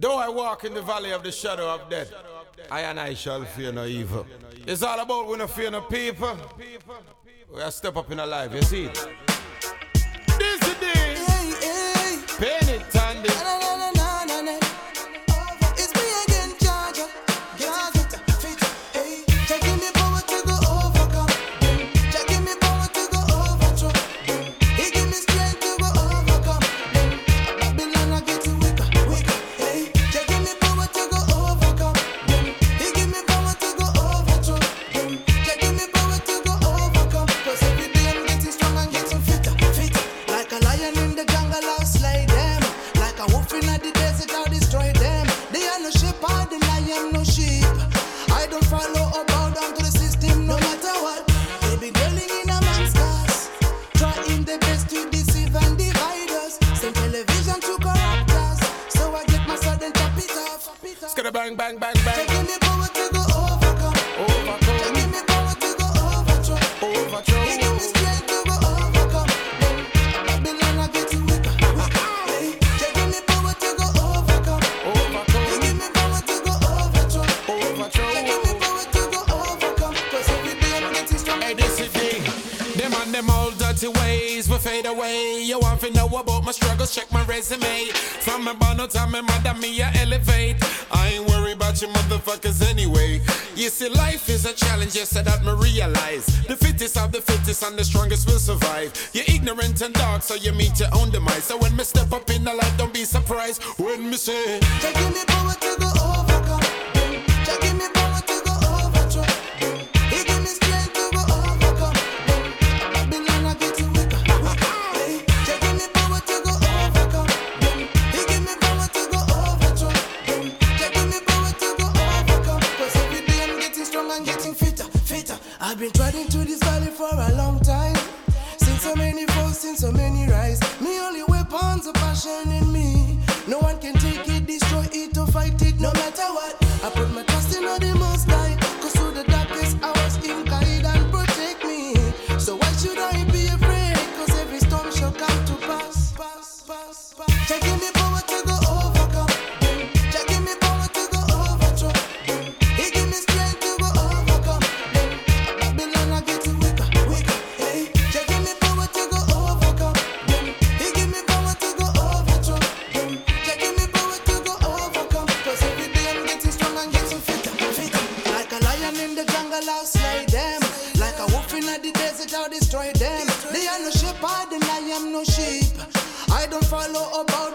Though I walk in the valley of the shadow of death, I and I shall fear no evil. It's all about we no fear no people. We are step up in our life, you see it? in the jungle dirty ways will fade away. You want to know about my struggles? Check my resume. From my bottom time, my mother, me, I elevate. I ain't worried about you motherfuckers anyway. You see, life is a challenge, yes, I that me realize. The fittest of the fittest and the strongest will survive. You're ignorant and dark, so you meet your own demise. So when me step up in the light, don't be surprised when me say, Taking me to go overcome. Me been treading through this valley for a long time. Seen so many falls, seen so many rise. Me only weapons of passion shall I slay them. Like a wolf in the desert, I'll destroy them. They are no shepherd and I am no sheep. I don't follow about